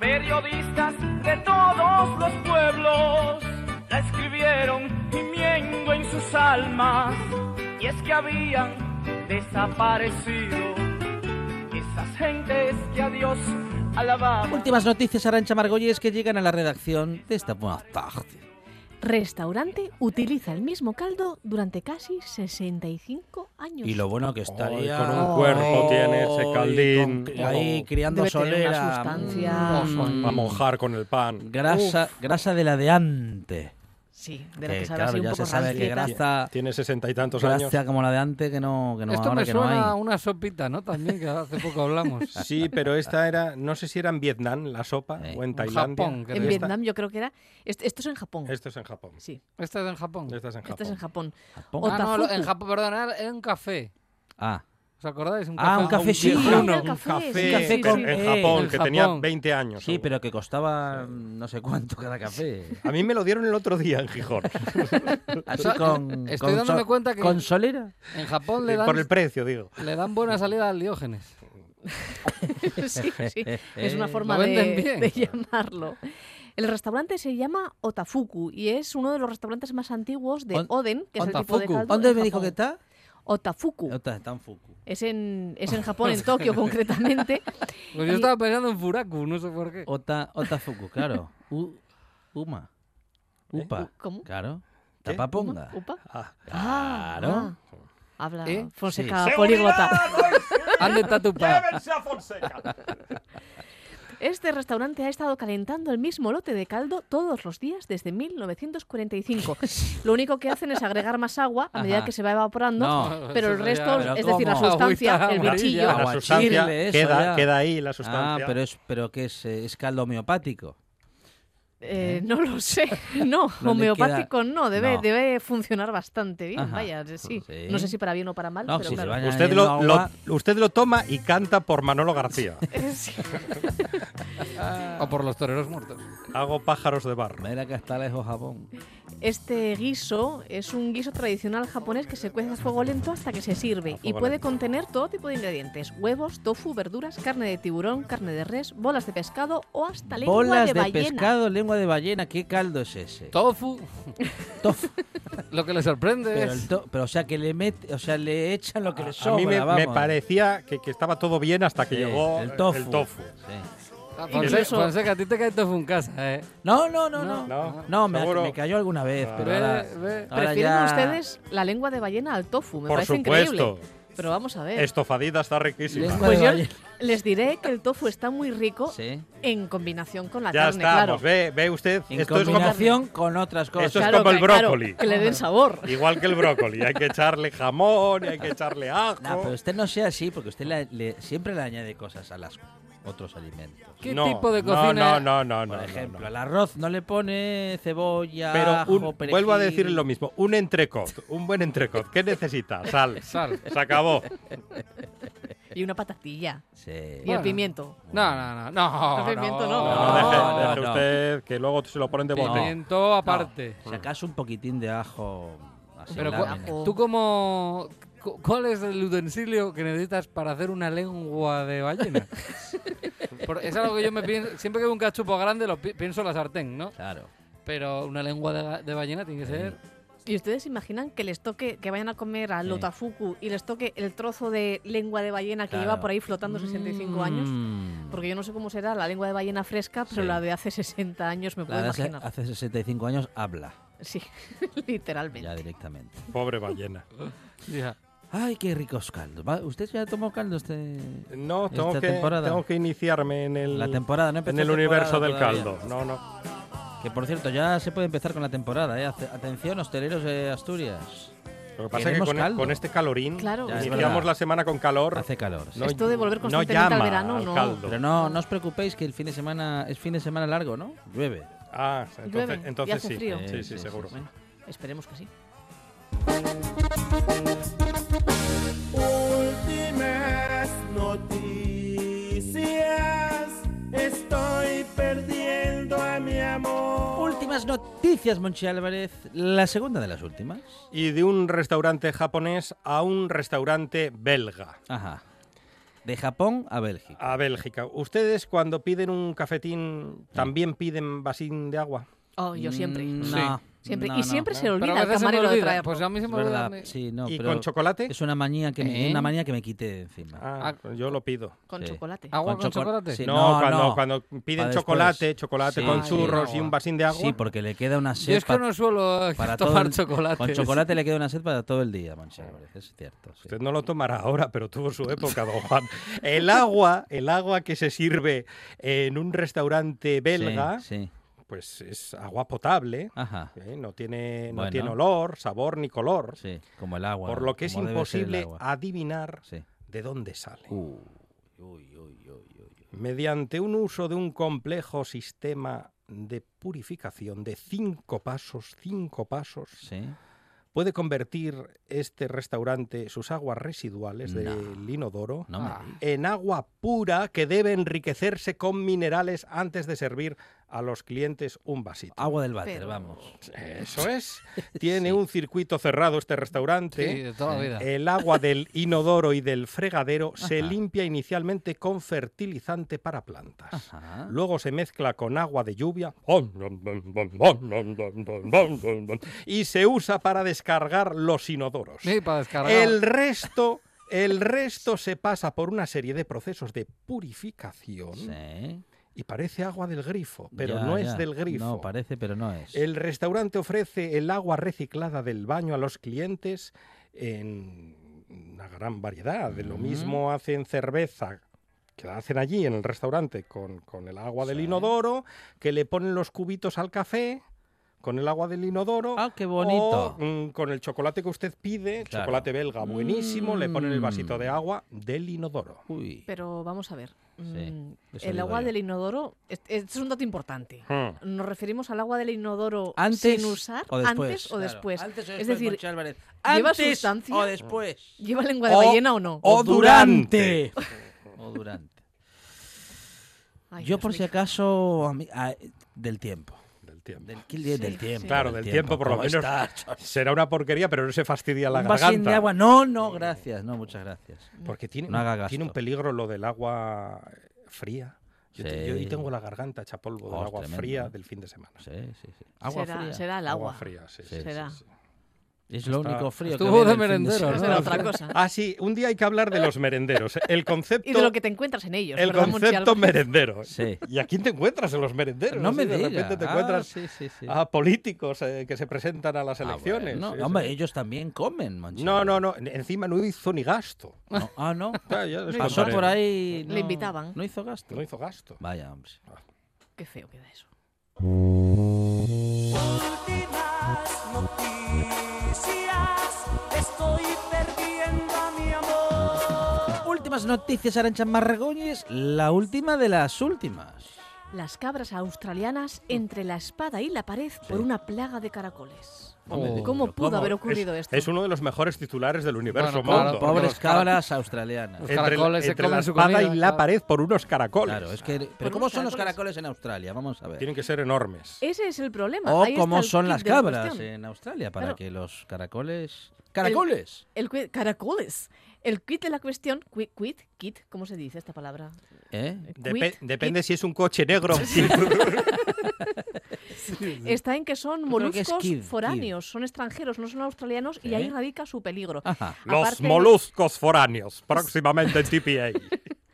Periodistas de todos los pueblos la escribieron gimiendo en sus almas. Y es que habían desaparecido esas gentes que a Dios alababan. Últimas noticias, Arancha Margolles, que llegan a la redacción de esta buena tarde. Restaurante utiliza el mismo caldo durante casi 65 años. Y lo bueno que estaría... con un cuerpo tiene ese caldín. con- ahí criando Debe tener una solera. sustancia. Mm, A mojar con el pan. grasa, grasa de la de antes. Sí, de la que, Que, sabe claro, así un ya poco se sabe que rancieta. grasa, Tiene sesenta y tantos años. grasa como la de antes que no, que no Esto ahora me que no suena a hay. una sopita, ¿no? También, que hace poco hablamos. Sí, pero esta era, no sé si era en Vietnam la sopa Eh, o en en Tailandia. Japón, creo. En Esta- Vietnam yo creo que era... Esto, esto es en Japón. Esto es en Japón. Sí, Esta es en Japón. Esta es en Japón. esto es en Japón. Japón. Ah, no, en. Japón, perdón, era era un café. Ah, ¿Os acordáis? Un Ah, café, un café, sí. Ah, Un café, café, sí, café pero con- en eh, Japón, que tenía Japón. 20 años. sí, seguro. pero que costaba no sé cuánto cada café. A mí me lo dieron el otro día en Gijón. Así con, estoy con dándome cuenta que- ¿Con solera? En Japón le dan, Por el precio, digo. le dan buena salida al Diógenes. sí, sí. Es una forma Lo venden de, llamarlo. El restaurante se llama Otafuku y es uno de los restaurantes más antiguos de On- Oden, que es el tipo de Otafuku. caldo. ¿Dónde me dijo que está? Otafuku. Está, está en Fuku. Es en, es en Japón, en Tokio concretamente. Pues yo Y- estaba pensando en Furaku, no sé por qué. Ota, Otafuku, claro. U, uma. Upa. U- ¿Cómo? Claro. ¿Qué? Tapaponga. ¿Upa? Ah, Claro. Ah, Habla ¿Eh? Fonseca Sí. políglota. ¿Dónde está tu pa? ¡Llévense a Fonseca! Este restaurante ha estado calentando el mismo lote de caldo todos los días desde 1945. Lo único que hacen es agregar más agua a medida Ajá. que se va evaporando, No. pero el Eso resto, ya- Pero es decir, la ¿cómo? sustancia, Agüita el amarilla. bichillo, La Aguachile, sustancia eso queda, ya. queda ahí, la sustancia. Ah, pero es, pero que es, eh, es caldo homeopático. Eh, no lo sé, no, homeopático no, debe, No. debe funcionar bastante bien, Ajá, vaya, sí. sí. No sé si para bien o para mal, No, pero si claro. Usted lo, usted lo toma y canta por Manolo García. Eh, sí. O por los toreros muertos. Hago pájaros de barro. Mira que está lejos Japón. Este guiso es un guiso tradicional japonés que se cuece a fuego lento hasta que se sirve y puede lento. contener todo tipo de ingredientes, huevos, tofu, verduras, carne de tiburón, carne de res, bolas de pescado o hasta lengua Bolas de de, ballena. pescado, lengua de ballena. ¿Qué caldo es ese? Tofu. Tofu. Lo que le sorprende Pero, es... pero o sea que le mete, o sea, le echan lo que le A sobra. mí me, parecía que, que estaba todo bien hasta que Sí, llegó el tofu. el tofu. Sí. Ah, Fonseca, Fonseca, a ti te cae tofu en casa, ¿eh? No, no, no, no. No, No, me, me cayó alguna vez, Ah. pero Ve, ahora, ve. ahora Prefieren ya- ustedes la lengua de ballena al tofu, me Por parece supuesto. increíble. Pero vamos a ver. Estofadita está riquísima. Lengua Pues yo les diré que el tofu está muy rico Sí. en combinación con la Ya carne, estamos, claro. ve, ve usted. En esto es como, combinación con otras cosas. Esto es Claro, como el claro, brócoli. que le den sabor. igual que el brócoli. Hay que echarle jamón, hay que echarle ajo. No, pero usted no sea así, porque usted le- le- siempre le añade cosas a los otros alimentos. ¿Qué No, tipo de cocina? No, no, no, no. Por ejemplo, no. al arroz no le pone cebolla, Pero ajo, un- vuelvo a decir lo mismo. Un entrecot, un buen entrecot. ¿Qué necesita? Sal. Sal. Se acabó. Y una patatilla. Sí. Y Bueno. el pimiento. No, no, no, no. El pimiento no. No, No, deje, no, deje no. usted que luego se lo ponen de bote. Pimiento aparte. Si acaso un poquitín de ajo. Así Pero tú como... cu- ¿Cuál es el utensilio que necesitas para hacer una lengua de ballena? Por- es algo que yo me pienso... Siempre que veo un cachupo grande lo pi- pienso en la sartén, ¿no? Claro. Pero una lengua de, ga- de ballena tiene que ser... ¿Y ustedes se imaginan que les toque, que vayan a comer al Sí. otafuku y les toque el trozo de lengua de ballena que Claro. lleva por ahí flotando 65 años? Mm. Porque yo no sé cómo será la lengua de ballena fresca, pero Sí. la de hace 60 años me La puedo de hace, imaginar. hace 65 años habla Sí, literalmente. ya directamente. Pobre ballena. Ya. Ay, qué ricos caldos. ¿Usted ya tomó caldo este No, tengo Esta que, temporada. tengo que iniciarme en el, la temporada? No en el temporada universo del todavía. caldo. No, no. Que por cierto, ya se puede empezar con la temporada, ¿eh? Atención, hosteleros de Asturias. Lo que pasa es que Queremos con, este calorín, Claro. Ya, es iniciamos la semana con calor. Hace calor. sí. no- Esto de volver no constantemente al llama verano, al no. caldo. Pero no, no os preocupéis que el fin de semana es fin de semana largo, ¿no? Llueve. Ah, entonces, Llueve y entonces hace sí. frío. Sí, sí, seguro. Bueno, esperemos que sí. Noticias, Monchi Álvarez. La segunda de las últimas. Y de un restaurante japonés a un restaurante belga. Ajá. De Japón a Bélgica. A Bélgica. ¿Ustedes cuando piden un cafetín también piden vasín de agua? Oh, yo siempre. Mm, Sí. No, Siempre, No, y siempre no. se le Pero olvida se me camarero de traerlo. Pues a mí se Es me olvida. sí, no, ¿Y pero con chocolate? Es una manía que me, ¿Eh? una manía que me quité de encima. Ah, yo lo pido. Con Sí. chocolate. ¿Agua Con con, choco- chocolate? sí. No, No, cuando, no. cuando piden chocolate, chocolate Sí, con sí. churros y un vasín de agua. Sí, porque le queda una sed Yo es que no suelo para tomar el- chocolate. Con chocolate le queda una sed para todo el día, Álvarez, es cierto. sí. Usted no lo tomará ahora, pero tuvo su época, don Juan. El agua, el agua que se sirve en un restaurante belga, Sí, sí. Pues es agua potable. Ajá. ¿eh? No, tiene, no Bueno. tiene olor, sabor ni color. Sí, como el agua. por lo que es imposible adivinar Sí. de dónde sale. Uy, uy, uy, uy, uy, uy. Mediante un uso de un complejo sistema de purificación de cinco pasos, cinco pasos, Sí. puede convertir este restaurante sus aguas residuales No. del inodoro No me Ah. digas. en agua pura que debe enriquecerse con minerales antes de servir a los clientes un vasito. Agua del váter, Pero- vamos. Eso es. Tiene Sí. un circuito cerrado este Sí, restaurante. de toda la vida. El agua del inodoro y del fregadero se limpia inicialmente con fertilizante para plantas. Ajá. Luego se mezcla con agua de lluvia y se usa para descargar los inodoros. Sí, para descargar. El resto, el resto se pasa por una serie de procesos de purificación Sí. Y parece agua del grifo, pero Ya, no ya. es del grifo. No, parece, pero no es. El restaurante ofrece el agua reciclada del baño a los clientes en una gran variedad. De lo Mm. mismo hacen cerveza que la hacen allí en el restaurante con, con el agua del inodoro, que le ponen los cubitos al café con el agua del inodoro. Ah, qué bonito. O mm, con el chocolate que usted pide, Claro. chocolate belga buenísimo, le ponen el vasito Mm. de agua del inodoro. Uy. Pero vamos a ver. Sí, mm, el agua del inodoro, es, es un dato importante. Hmm. Nos referimos al agua del inodoro Antes sin usar, o después. antes o Claro, después. Antes o es después, decir, Monchi Álvarez. ¿lleva ¿Antes sustancia? o después? ¿lleva lengua de O- ballena o no? o durante. o durante. Ay, Yo por si acaso a mí- a- del tiempo. Del tiempo. Del, del Sí, tiempo. sí. Claro, del tiempo, por lo ¿Cómo menos. Será una porquería, pero no se fastidia la Un garganta. vasín de agua. No, no, gracias. No, muchas gracias. Porque tiene, No tiene un peligro lo del agua fría. Yo, te- yo hoy Sí. tengo la garganta hecha polvo del Oh, agua tremendo, fría ¿eh? del fin de semana. Sí, sí, sí. Agua será, fría. será el agua. fría, sí. Sí, sí, será. Es lo Está- único frío Estuvo que de merendero. ¿no? Otra cosa. Ah, sí, un día hay que hablar de los merenderos. El concepto, Y de lo que te encuentras en ellos. el ¿verdad, Monchi concepto merendero. Sí. ¿Y a quién te encuentras en los merenderos? No me Así de repente te Ah, encuentras sí, sí, sí. a políticos eh, que se presentan a las Ah, elecciones. bueno. Sí, Hombre, sí. ellos también comen, Monchi No, no, no. Encima no hizo ni gasto. No, Ah, no. Pasó por ahí. Le no- invitaban. No hizo gasto. No hizo gasto. Vaya, hombre. Qué feo queda eso. Últimas noticias, estoy perdiendo a mi amor. Últimas noticias, Arancha Marregoñes. La última de las últimas. Las cabras australianas entre la espada y la pared por una plaga de caracoles. Hombre, ¿Cómo pudo ¿cómo? haber ocurrido es, esto? es uno de los mejores titulares del universo Bueno, mundo. pobre- Pobres cabras australianas. Los entre caracoles entre comen la espada comida, y la pared por unos caracoles. Claro, es que. Por Pero ¿cómo son los caracoles. en Australia? Vamos a ver. Tienen que ser enormes. Ese es el problema. O Ahí cómo el son las cabras en Australia para Claro. que los caracoles. ¡Caracoles! El qui- caracoles. El quid de la cuestión, quid, quid, kit, ¿cómo se dice esta palabra? ¿Eh? Quid, depende si es un coche negro. Está en que son que moluscos kid, foráneos, son extranjeros, no son australianos y ahí radica su peligro. Los moluscos foráneos, próximamente en TPA.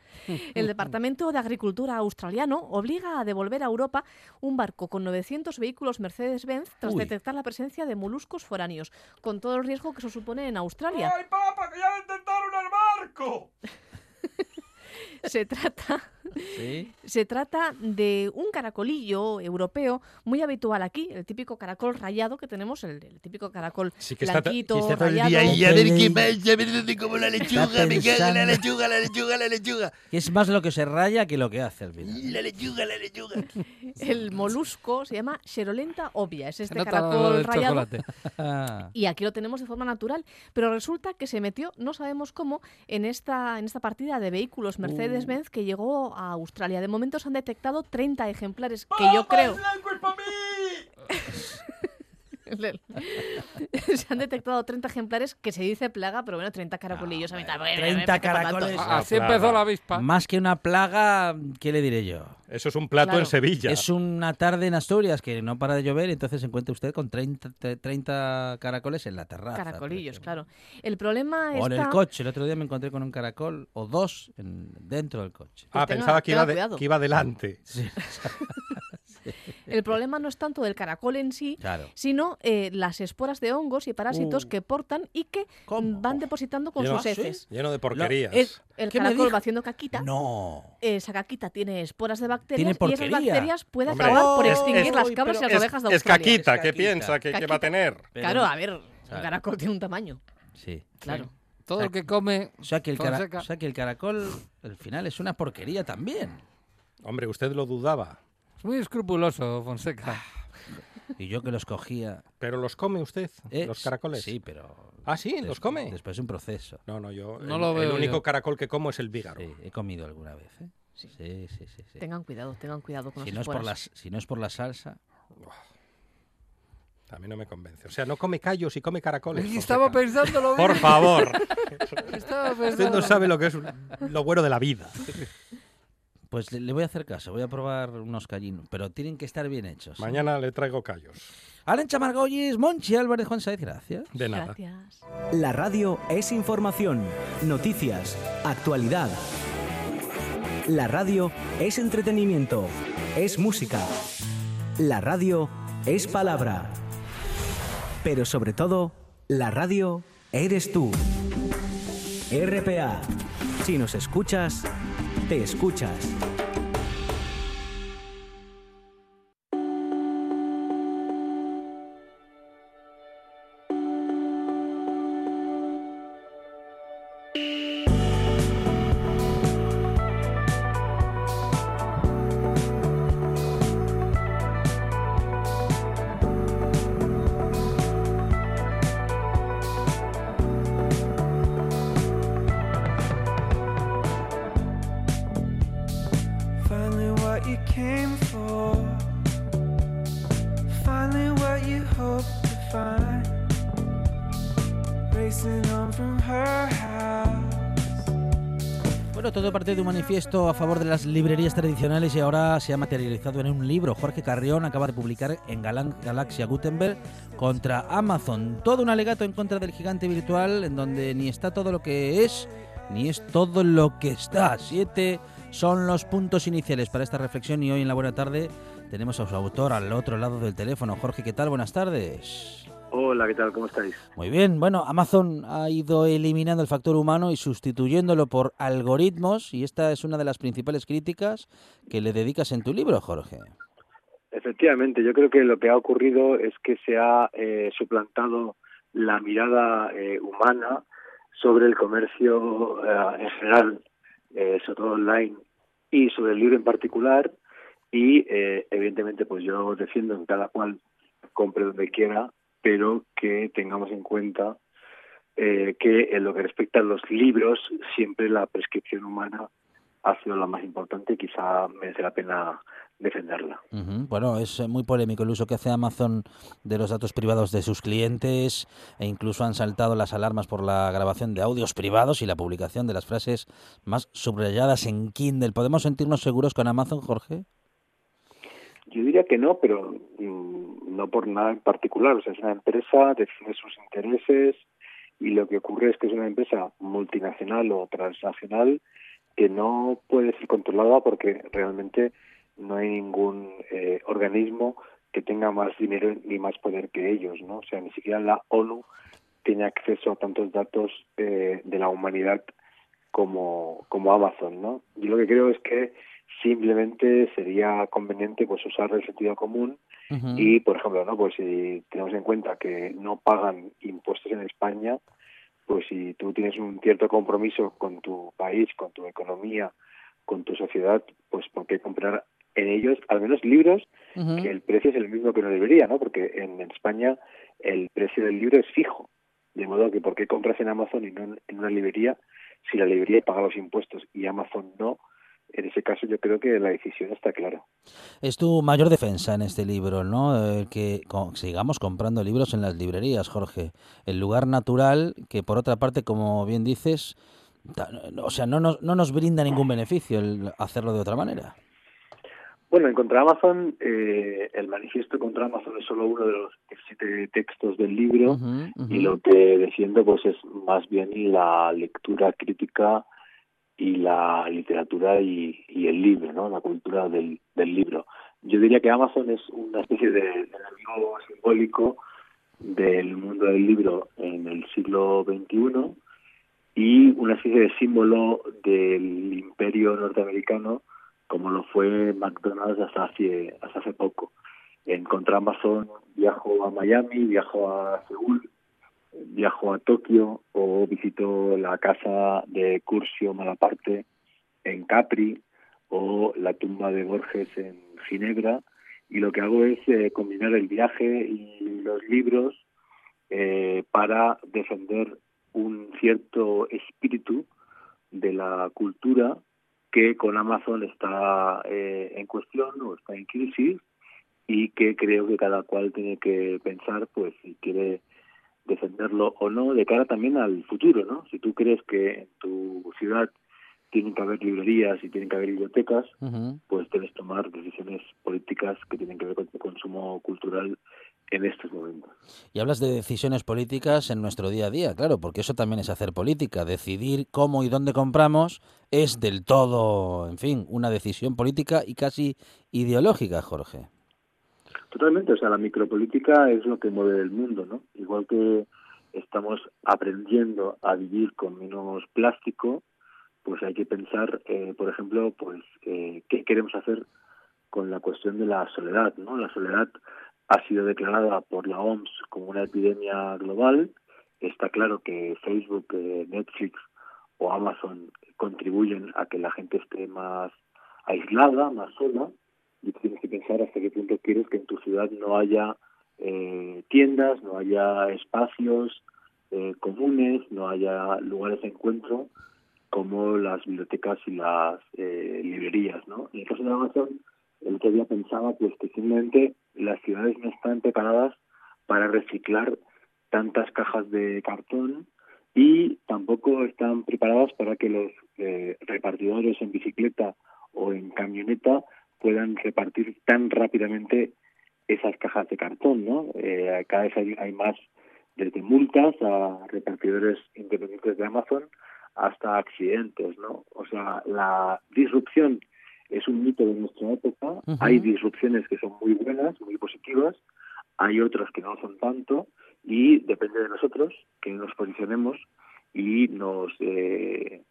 El Departamento de Agricultura australiano obliga a devolver a Europa un barco con 900 vehículos Mercedes-Benz tras Uy. detectar la presencia de moluscos foráneos, con todo el riesgo que eso supone en Australia. papa, que ya intentaron el barco! Se trata, Sí. se trata de un caracolillo europeo muy habitual aquí, el típico caracol rayado que tenemos, el, el típico caracol Sí, que está, to- que blanquito, está todo el rayado. día ahí. a ver qué pasa, verde como la lechuga, me cago la lechuga, la lechuga, la lechuga. Es más lo que se raya que lo que hace al final. La lechuga, la lechuga. El molusco se llama Xerolenta obvia, es este caracol rayado. Y aquí lo tenemos de forma natural, pero resulta que se metió, no sabemos cómo, en esta, en esta partida de vehículos Mercedes-Benz que llegó a Australia. De momento se han detectado 30 ejemplares, que yo creo... se han detectado 30 ejemplares que se dice plaga, pero bueno, 30 caracolillos a mitad. Bueno, 30 ¿qué para tanto? caracoles. Así plaga. empezó la avispa. Más que una plaga, ¿qué le diré yo? Eso es un plato Claro. en Sevilla. Es una tarde en Asturias que no para de llover y entonces se encuentra usted con 30, te- 30 caracoles en la terraza. Caracolillos, claro. El problema O en el está... coche. El otro día me encontré con un caracol o dos en- dentro del coche. ah, tenga- pensaba que iba, de- que iba delante. Sí, El problema no es tanto del caracol en sí, claro. sino eh, las esporas de hongos y parásitos Uh. que portan y que ¿Cómo? van depositando con Lleno- sus heces. Lleno de porquerías. el- El ¿Qué caracol va haciendo caquita. No. Esa caquita tiene esporas de bacterias Tiene y esas bacterias pueden Hombre, acabar por es- extinguir es- las cabras y las es, ovejas de es Australia. caquita, Es ¿qué caquita. piensa que, que va a tener? Pero- Claro, a ver, un Claro. caracol tiene un tamaño. Sí. Claro. Todo el que come. O sea, que el Fonseca. o sea que el caracol al final es una porquería también. Hombre, usted lo dudaba. Es muy escrupuloso, Fonseca. Y yo que los cogía. ¿Pero los come usted, eh, los caracoles? Sí, pero. Ah, sí, los come. Después de un proceso. No, no, yo. No el, lo el veo único yo. caracol que como es el vígaro. Sí, he comido alguna vez. ¿eh? Sí, sí, sí. sí, sí. Tengan cuidado, tengan cuidado con Si, las no es por esporas. las, si no es por la salsa. A mí no me convence. O sea, no come callos y come caracoles. Y estaba Fonseca. pensándolo Por favor. Estaba Usted pensando. no sabe lo que es lo bueno de la vida. Pues le, le voy a hacer caso, voy a probar unos callinos, pero tienen que estar bien hechos. ¿eh? Mañana le traigo callos. Arancha Margolles, Monchi Álvarez, Juan Saez, gracias. De nada. Gracias. La radio es información, noticias, actualidad. La radio es entretenimiento, es música. La radio es palabra. Pero sobre todo, la radio eres tú. RPA. Si nos escuchas, te escuchas. Manifiesto a favor de las librerías tradicionales y ahora se ha materializado en un libro. Jorge Carrión acaba de publicar en Galaxia Gutenberg contra Amazon. Todo un alegato en contra del gigante virtual en donde ni está todo lo que es, ni es todo lo que está. Siete son los puntos iniciales para esta reflexión y hoy en la buena tarde tenemos a su autor al otro lado del teléfono. Jorge, ¿qué tal? Buenas tardes. Hola, ¿qué tal? ¿Cómo estáis? Muy bien, bueno, Amazon ha ido eliminando el factor humano y sustituyéndolo por algoritmos y esta es una de las principales críticas que le dedicas en tu libro, Jorge. Efectivamente, yo creo que lo que ha ocurrido es que se ha eh, suplantado la mirada eh, humana sobre el comercio eh, en general, eh, sobre todo online, y sobre el libro en particular. Y evidentemente, pues yo defiendo que cada cual compre donde quiera, pero que tengamos en cuenta eh, que en lo que respecta a los libros, siempre la prescripción humana ha sido la más importante y quizá merece la pena defenderla. Bueno, es eh, muy polémico el uso que hace Amazon de los datos privados de sus clientes e incluso han saltado las alarmas por la grabación de audios privados y la publicación de las frases más subrayadas en Kindle. ¿Podemos sentirnos seguros con Amazon, Jorge? Yo diría que no, pero mm, no por nada en particular. O sea, es una empresa, define sus intereses y lo que ocurre es que es una empresa multinacional o transnacional que no puede ser controlada porque realmente no hay ningún eh, organismo que tenga más dinero ni más poder que ellos, ¿no? O sea, ni siquiera la ONU tiene acceso a tantos datos eh, de la humanidad como, como Amazon, ¿no? Yo lo que creo es que simplemente sería conveniente pues usar el sentido común y por ejemplo no pues si tenemos en cuenta que no pagan impuestos en España pues si tú tienes un cierto compromiso con tu país con tu economía con tu sociedad pues por qué comprar en ellos al menos libros que el precio es el mismo que no debería no porque en España el precio del libro es fijo. De modo que por qué compras en Amazon y no en una librería si la librería paga los impuestos y Amazon no en ese caso yo creo que la decisión está clara. Es tu mayor defensa en este libro, ¿no? Eh, que sigamos comprando libros en las librerías, Jorge. El lugar natural que, por otra parte, como bien dices, o sea, no nos, no nos brinda ningún beneficio el hacerlo de otra manera. Bueno, en contra Amazon, eh, el manifiesto contra Amazon es solo uno de los 17 textos del libro y lo que defiendo pues es más bien la lectura crítica y la literatura y, el libro, ¿no? La cultura del, libro. Yo diría que Amazon es una especie de, de enemigo simbólico del mundo del libro en el siglo XXI y una especie de símbolo del imperio norteamericano como lo fue McDonald's hasta hace, hasta hace poco. En contra Amazon viajo a Miami, viajo a Seúl, viajo a Tokio o visito la casa de Curcio Malaparte en Capri o la tumba de Borges en Ginebra. Y lo que hago es eh, combinar el viaje y los libros eh, para defender un cierto espíritu de la cultura que con Amazon está eh, en cuestión o está en crisis y que creo que cada cual tiene que pensar pues si quiere defenderlo o no de cara también al futuro, ¿no? Si tú crees que en tu ciudad tienen que haber librerías y tienen que haber bibliotecas, pues debes tomar decisiones políticas que tienen que ver con tu consumo cultural en estos momentos. Y hablas de decisiones políticas en nuestro día a día, claro, porque eso también es hacer política. Decidir cómo y dónde compramos es del todo, en fin, una decisión política y casi ideológica, Jorge. Totalmente, o sea, la micropolítica es lo que mueve el mundo, ¿no? Igual que estamos aprendiendo a vivir con menos plástico, pues hay que pensar, eh, por ejemplo, pues eh, qué queremos hacer con la cuestión de la soledad, ¿no? La soledad ha sido declarada por la OMS como una epidemia global. Está claro que Facebook, eh, Netflix o Amazon contribuyen a que la gente esté más aislada, más sola, tienes que pensar hasta qué punto quieres que en tu ciudad no haya eh, tiendas, no haya espacios eh, comunes, no haya lugares de encuentro como las bibliotecas y las eh, librerías, ¿no? En el caso de Amazon, el otro día pensaba pues que simplemente las ciudades no están preparadas para reciclar tantas cajas de cartón y tampoco están preparadas para que los repartidores en bicicleta o en camioneta puedan repartir tan rápidamente esas cajas de cartón, ¿no? Eh, cada vez hay, hay más desde multas a repartidores independientes de Amazon hasta accidentes, ¿no? O sea, la disrupción es un mito de nuestra época. Hay disrupciones que son muy buenas, muy positivas, hay otras que no son tanto y depende de nosotros que nos posicionemos y nos eh,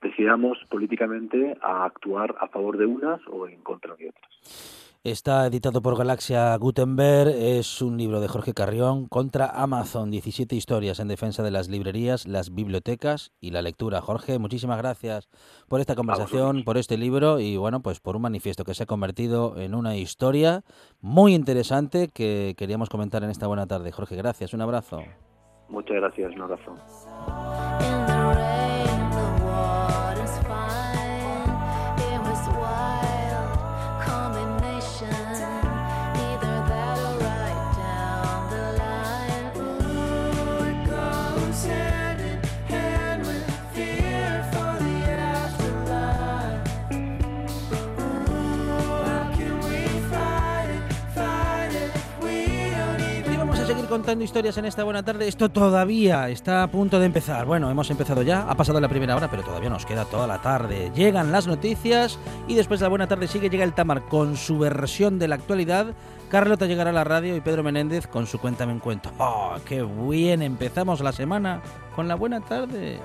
decidamos políticamente a actuar a favor de unas o en contra de otras. Está editado por Galaxia Gutenberg, es un libro de Jorge Carrión contra Amazon, 17 historias en defensa de las librerías, las bibliotecas y la lectura. Jorge, muchísimas gracias por esta conversación, por este libro y bueno, pues por un manifiesto que se ha convertido en una historia muy interesante que queríamos comentar en esta buena tarde. Jorge, gracias, un abrazo. Muchas gracias, un abrazo. Contando historias en esta buena tarde. Esto todavía está a punto de empezar. Bueno, hemos empezado ya, ha pasado la primera hora, pero todavía nos queda toda la tarde. Llegan las noticias y después de la buena tarde sigue, llega el Tamar con su versión de la actualidad. Carlota llegará a la radio y Pedro Menéndez con su Cuéntame un cuento. ¡Oh, qué bien! Empezamos la semana con la buena tarde.